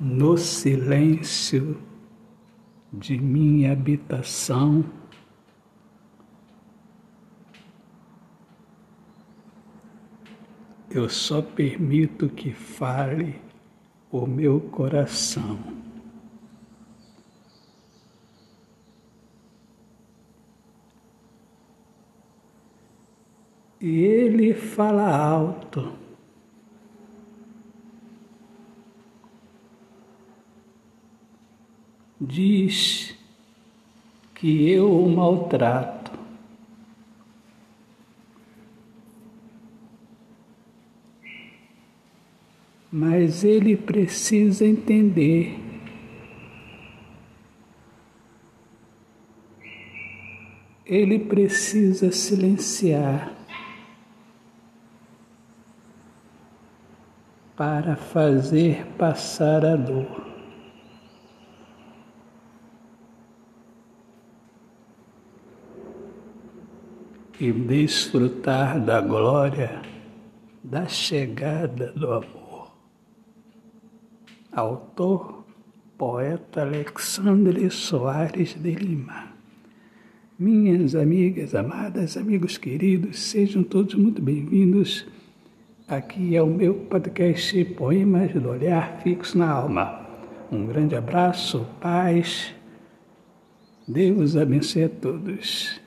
no silêncio de minha habitação. Eu só permito que fale o meu coração. E ele fala alto. Diz que eu o maltrato. Mas ele precisa entender ele precisa silenciar para fazer passar a dor. E desfrutar da glória da chegada do amor. Autor, poeta Alexandre Soares de Lima. Minhas amigas amadas, amigos queridos, sejam todos muito bem-vindos. Aqui é o meu podcast Poemas do Olhar Fixo na Alma. Um grande abraço, paz. Deus abençoe a todos.